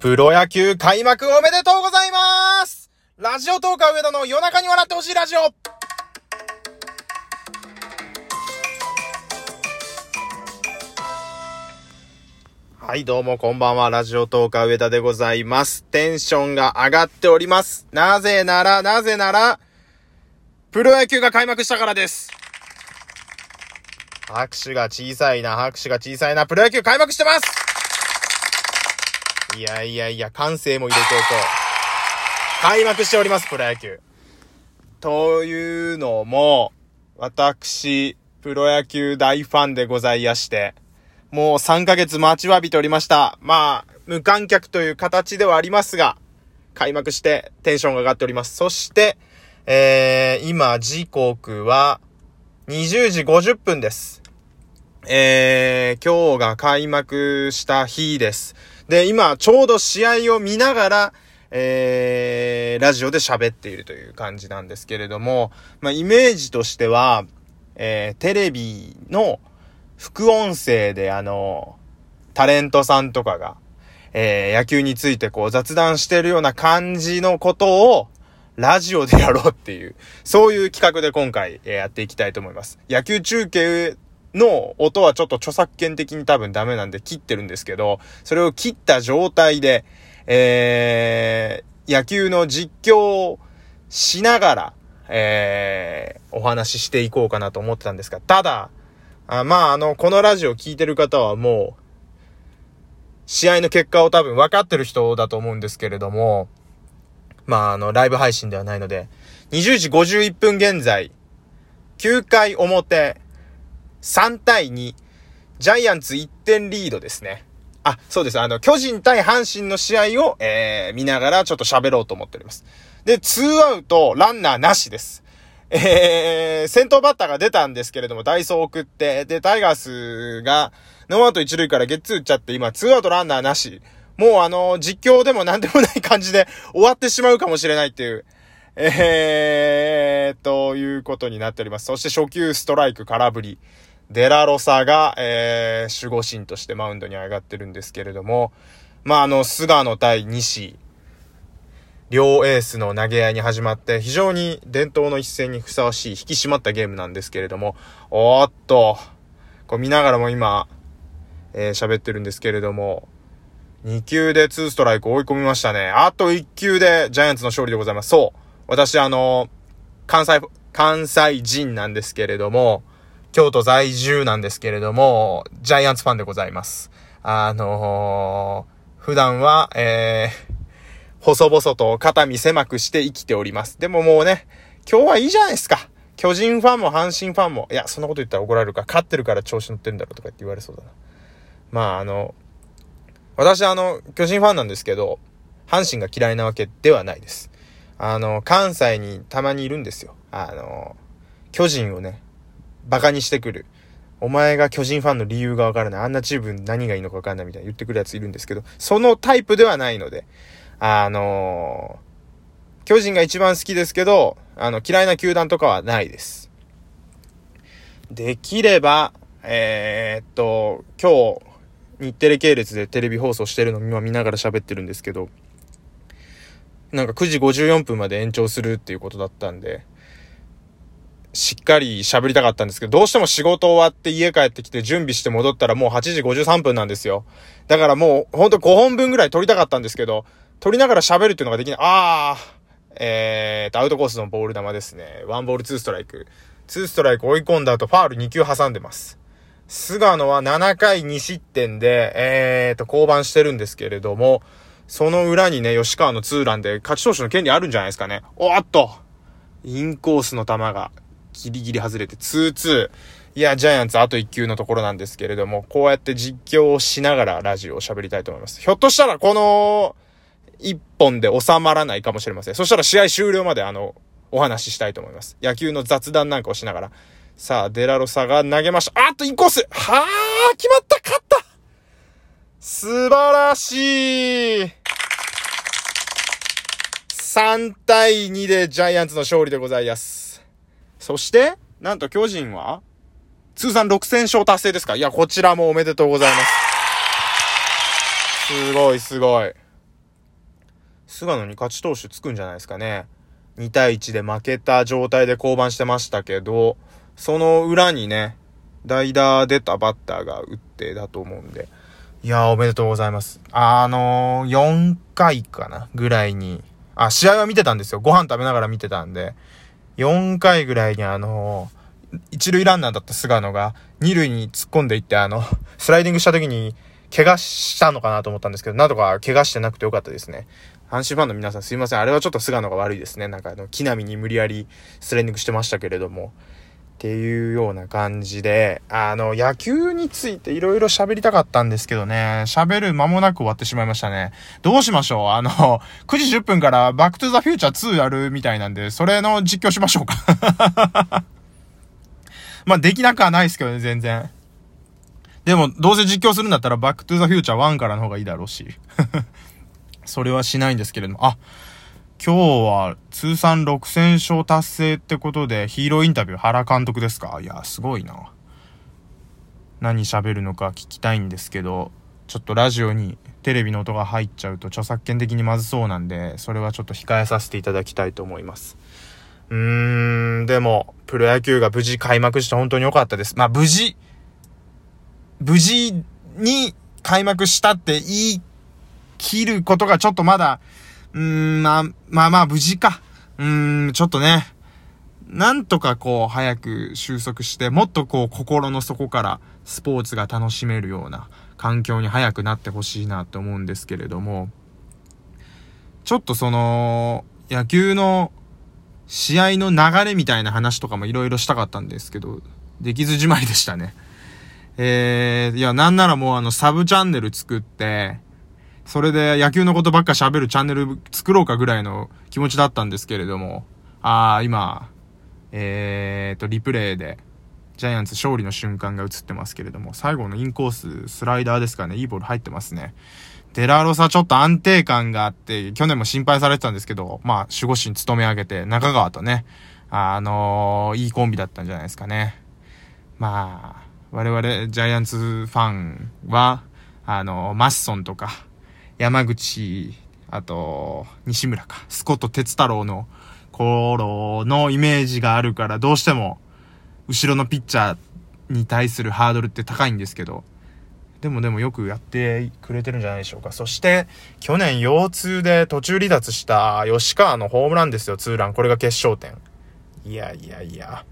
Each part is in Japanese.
プロ野球開幕おめでとうございますラジオトーカー上田の夜中に笑ってほしいラジオはい、どうもこんばんは。ラジオトーカー上田でございます。テンションが上がっております。なぜなら、なぜなら、プロ野球が開幕したからです。拍手が小さいな、拍手が小さいな、プロ野球開幕してますいやいやいや、歓声も入れておこう。開幕しております、プロ野球。というのも、私、プロ野球大ファンでございやして、もう3ヶ月待ちわびておりました。まあ、無観客という形ではありますが、開幕してテンションが上がっております。そして、えー、今時刻は20時50分です。えー、今日が開幕した日です。で、今ちょうど試合を見ながら、えー、ラジオで喋っているという感じなんですけれども、まあ、イメージとしては、えー、テレビの副音声であの、タレントさんとかが、えー、野球についてこう雑談してるような感じのことを、ラジオでやろうっていう、そういう企画で今回、えやっていきたいと思います。野球中継の音はちょっと著作権的に多分ダメなんで切ってるんですけど、それを切った状態で、えー、野球の実況をしながら、えー、お話ししていこうかなと思ってたんですが、ただ、あまあ、あの、このラジオ聞いてる方はもう、試合の結果を多分分かってる人だと思うんですけれども、まあ、あの、ライブ配信ではないので、20時51分現在、9回表、3対2、ジャイアンツ1点リードですね。あ、そうです。あの、巨人対阪神の試合を、えー、見ながらちょっと喋ろうと思っております。で、ツーアウト、ランナーなしです。えー、先頭バッターが出たんですけれども、ダイソー送って、で、タイガースが、ノーアウト一塁からゲッツー打っちゃって、今、ツーアウトランナーなし。もうあの、実況でもなんでもない感じで終わってしまうかもしれないっていう、えー、ということになっております。そして初球ストライク空振り。デラロサが、えー、守護神としてマウンドに上がってるんですけれども、まあ、あの、菅野対西、両エースの投げ合いに始まって、非常に伝統の一戦にふさわしい、引き締まったゲームなんですけれども、おーっと、こう見ながらも今、えー喋ってるんですけれども、2球で2ストライク追い込みましたね。あと1球でジャイアンツの勝利でございます。そう。私あの、関西、関西人なんですけれども、京都在住なんですけれども、ジャイアンツファンでございます。あのー普段は、えー、細々と肩身狭くして生きております。でももうね、今日はいいじゃないですか。巨人ファンも阪神ファンも、いや、そんなこと言ったら怒られるか、勝ってるから調子乗ってるんだろうとかって言われそうだな。まあ、あの、私あの、巨人ファンなんですけど、阪神が嫌いなわけではないです。あの、関西にたまにいるんですよ。あの、巨人をね、バカにしてくる。お前が巨人ファンの理由がわからない。あんなチーム何がいいのかわかんないみたいな言ってくるやついるんですけど、そのタイプではないので、あの巨人が一番好きですけど、あの、嫌いな球団とかはないです。できれば、えー、っと、今日、日テレ系列でテレビ放送してるの今見ながら喋ってるんですけど、なんか9時54分まで延長するっていうことだったんで、しっかり喋りたかったんですけど、どうしても仕事終わって家帰ってきて準備して戻ったらもう8時53分なんですよ。だからもうほんと5本分ぐらい撮りたかったんですけど、撮りながら喋るっていうのができない。あー、えーと、アウトコースのボール球ですね。ワンボールツーストライク。ツーストライク追い込んだ後ファール2球挟んでます。菅野は7回2失点で、えーと、降板してるんですけれども、その裏にね、吉川のツーランで勝ち投手の権利あるんじゃないですかね。おっとインコースの球がギリギリ外れて2-2。いや、ジャイアンツあと1球のところなんですけれども、こうやって実況をしながらラジオを喋りたいと思います。ひょっとしたらこの一本で収まらないかもしれません。そしたら試合終了まであの、お話ししたいと思います。野球の雑談なんかをしながら。さあ、デラロサが投げました。あっと、インコースはあ決まった勝った素晴らしい3対2でジャイアンツの勝利でございます。そして、なんと巨人は、通算6戦勝達成ですか？いや、こちらもおめでとうございます。すごい、すごい。菅野に勝ち投手つくんじゃないですかね。2対1で負けた状態で降板してましたけど、その裏にね、代打出たバッターが打ってだと思うんで。いやー、おめでとうございます。あのー、4回かなぐらいに、あ、試合は見てたんですよ。ご飯食べながら見てたんで、4回ぐらいにあの、一塁ランナーだった菅野が、二塁に突っ込んでいって、あの、スライディングした時に、怪我したのかなと思ったんですけど、なんとか怪我してなくてよかったですね。阪神ファンの皆さんすいません。あれはちょっと菅野が悪いですね。なんかあの、木並に無理やりスライディングしてましたけれども。っていうような感じで、あの、野球についていろいろ喋りたかったんですけどね、喋る間もなく終わってしまいましたね。どうしましょう？あの、9時10分からバックトゥザフューチャー2やるみたいなんで、それの実況しましょうか まあ、できなくはないですけどね、全然。でも、どうせ実況するんだったら、バックトゥザフューチャー1からの方がいいだろうし。それはしないんですけれども、あ、今日は通算6000勝達成ってことでヒーローインタビュー原監督ですか？いや、すごいな。何喋るのか聞きたいんですけど、ちょっとラジオにテレビの音が入っちゃうと著作権的にまずそうなんで、それはちょっと控えさせていただきたいと思います。うーん、でも、プロ野球が無事開幕して本当に良かったです。まあ、無事、無事に開幕したって言い切ることがちょっとまだ、うーん、まあ、まあまあ、無事か。うーん、ちょっとね、なんとかこう、早く収束して、もっとこう、心の底からスポーツが楽しめるような環境に早くなってほしいなって思うんですけれども、ちょっとその、野球の試合の流れみたいな話とかもいろいろしたかったんですけど、できずじまいでしたね。えー、いや、なんならもうあの、サブチャンネル作って、それで野球のことばっか喋るチャンネル作ろうかぐらいの気持ちだったんですけれども、あー、今、えーと、リプレイで、ジャイアンツ勝利の瞬間が映ってますけれども、最後のインコース、スライダーですかね、いいボール入ってますね。デラロサちょっと安定感があって、去年も心配されてたんですけど、まあ、守護神務め上げて、中川とね、あのー、いいコンビだったんじゃないですかね。まあ、我々ジャイアンツファンは、あのー、マッソンとか、山口、あと、西村か、スコット哲太郎の頃のイメージがあるから、どうしても、後ろのピッチャーに対するハードルって高いんですけど、でもでもよくやってくれてるんじゃないでしょうか。そして、去年腰痛で途中離脱した吉川のホームランですよ、ツーラン。これが決勝点。いやいやいや。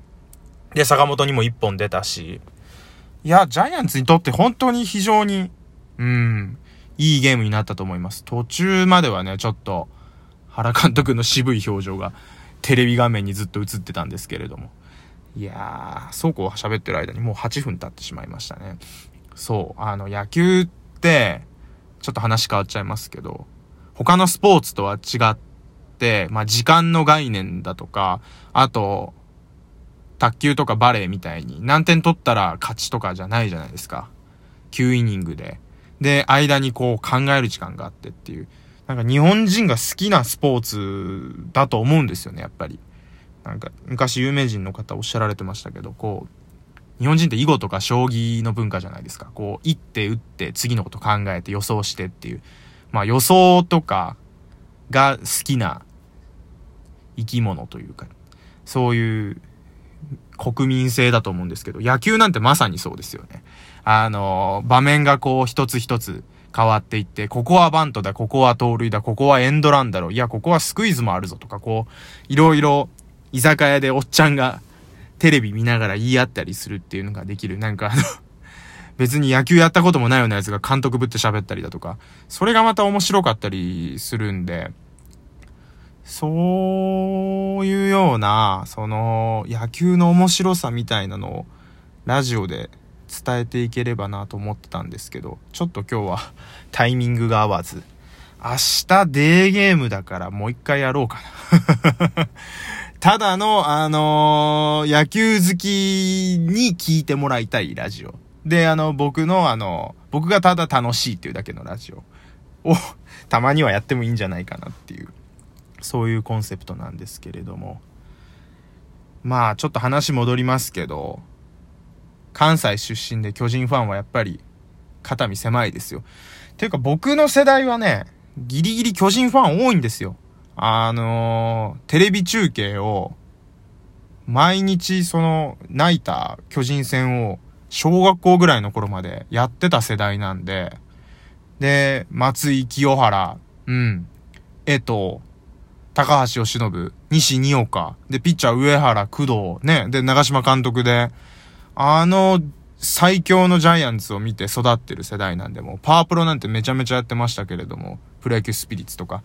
で、坂本にも1本出たし。いや、ジャイアンツにとって本当に非常に、うん、いいゲームになったと思います。途中まではね、ちょっと、原監督の渋い表情がテレビ画面にずっと映ってたんですけれども。いやー、そうこう喋ってる間にもう8分経ってしまいましたね。そう、あの、野球って、ちょっと話変わっちゃいますけど、他のスポーツとは違って、まあ、時間の概念だとか、あと、卓球とかバレーみたいに何点取ったら勝ちとかじゃないじゃないですか。9イニングで。で、間にこう考える時間があってっていう。なんか日本人が好きなスポーツだと思うんですよね、やっぱり。なんか昔有名人の方おっしゃられてましたけど、こう、日本人って囲碁とか将棋の文化じゃないですか。こう、一手打って次のこと考えて予想してっていう。まあ予想とかが好きな生き物というか、そういう国民性だと思うんですけど、野球なんてまさにそうですよね。あの、場面がこう一つ一つ変わっていって、ここはバントだ、ここは盗塁だ、ここはエンドランだろう、いや、ここはスクイズもあるぞとか、こう、いろいろ居酒屋でおっちゃんがテレビ見ながら言い合ったりするっていうのができる。なんかあの 別に野球やったこともないようなやつが監督ぶって喋ったりだとか、それがまた面白かったりするんで、そういうような、その、野球の面白さみたいなのを、ラジオで伝えていければなと思ってたんですけど、ちょっと今日は タイミングが合わず、明日デーゲームだからもう一回やろうかな ただの、あのー、野球好きに聞いてもらいたいラジオ。で、あの、僕の、あの、僕がただ楽しいっていうだけのラジオを、たまにはやってもいいんじゃないかなっていう、そういうコンセプトなんですけれども。まあ、ちょっと話戻りますけど、関西出身で巨人ファンはやっぱり肩身狭いですよ。ていうか僕の世代はね、ギリギリ巨人ファン多いんですよ。あのー、テレビ中継を、毎日その、泣いた巨人戦を、小学校ぐらいの頃までやってた世代なんで、で、松井清原、うん、江藤、高橋由伸、西二岡、で、ピッチャー上原、工藤、ね、で、長島監督で、あの、最強のジャイアンツを見て育ってる世代なんで、もう、パワープロなんてめちゃめちゃやってましたけれども、プロ野球スピリッツとか。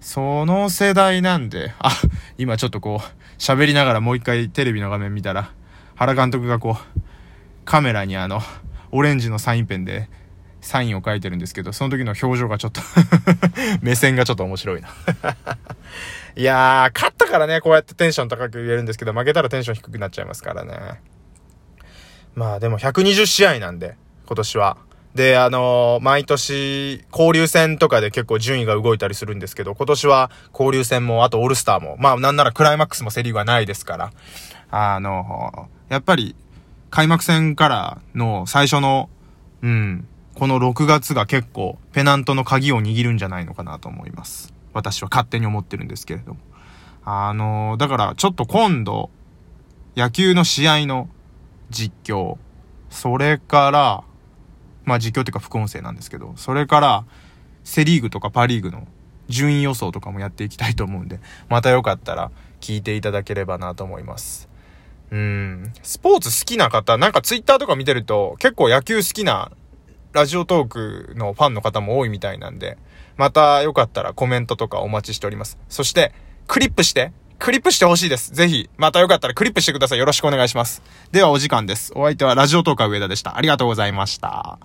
その世代なんで、あ、今ちょっとこう、喋りながらもう一回テレビの画面見たら、原監督がこう、カメラにあの、オレンジのサインペンで、サインを書いてるんですけど、その時の表情がちょっと 目線がちょっと面白いな いやー、勝ったからね、こうやってテンション高く言えるんですけど、負けたらテンション低くなっちゃいますからね。まあでも120試合なんで、今年は。で、あのー、毎年、交流戦とかで結構順位が動いたりするんですけど、今年は交流戦も、あとオールスターも、まあなんならクライマックスもセリーグはないですから、あのー、やっぱり、開幕戦からの最初の、うん、この6月が結構、ペナントの鍵を握るんじゃないのかなと思います。私は勝手に思ってるんですけれども。あのー、だからちょっと今度、野球の試合の実況、それから、まあ実況っていうか副音声なんですけど、それから、セリーグとかパリーグの順位予想とかもやっていきたいと思うんで、またよかったら聞いていただければなと思います。うん。スポーツ好きな方、なんかツイッターとか見てると、結構野球好きなラジオトークのファンの方も多いみたいなんで、またよかったらコメントとかお待ちしております。そして、クリップして、クリップしてほしいです。ぜひ、またよかったらクリップしてください。よろしくお願いします。ではお時間です。お相手はラジオトーカー上田でした。ありがとうございました。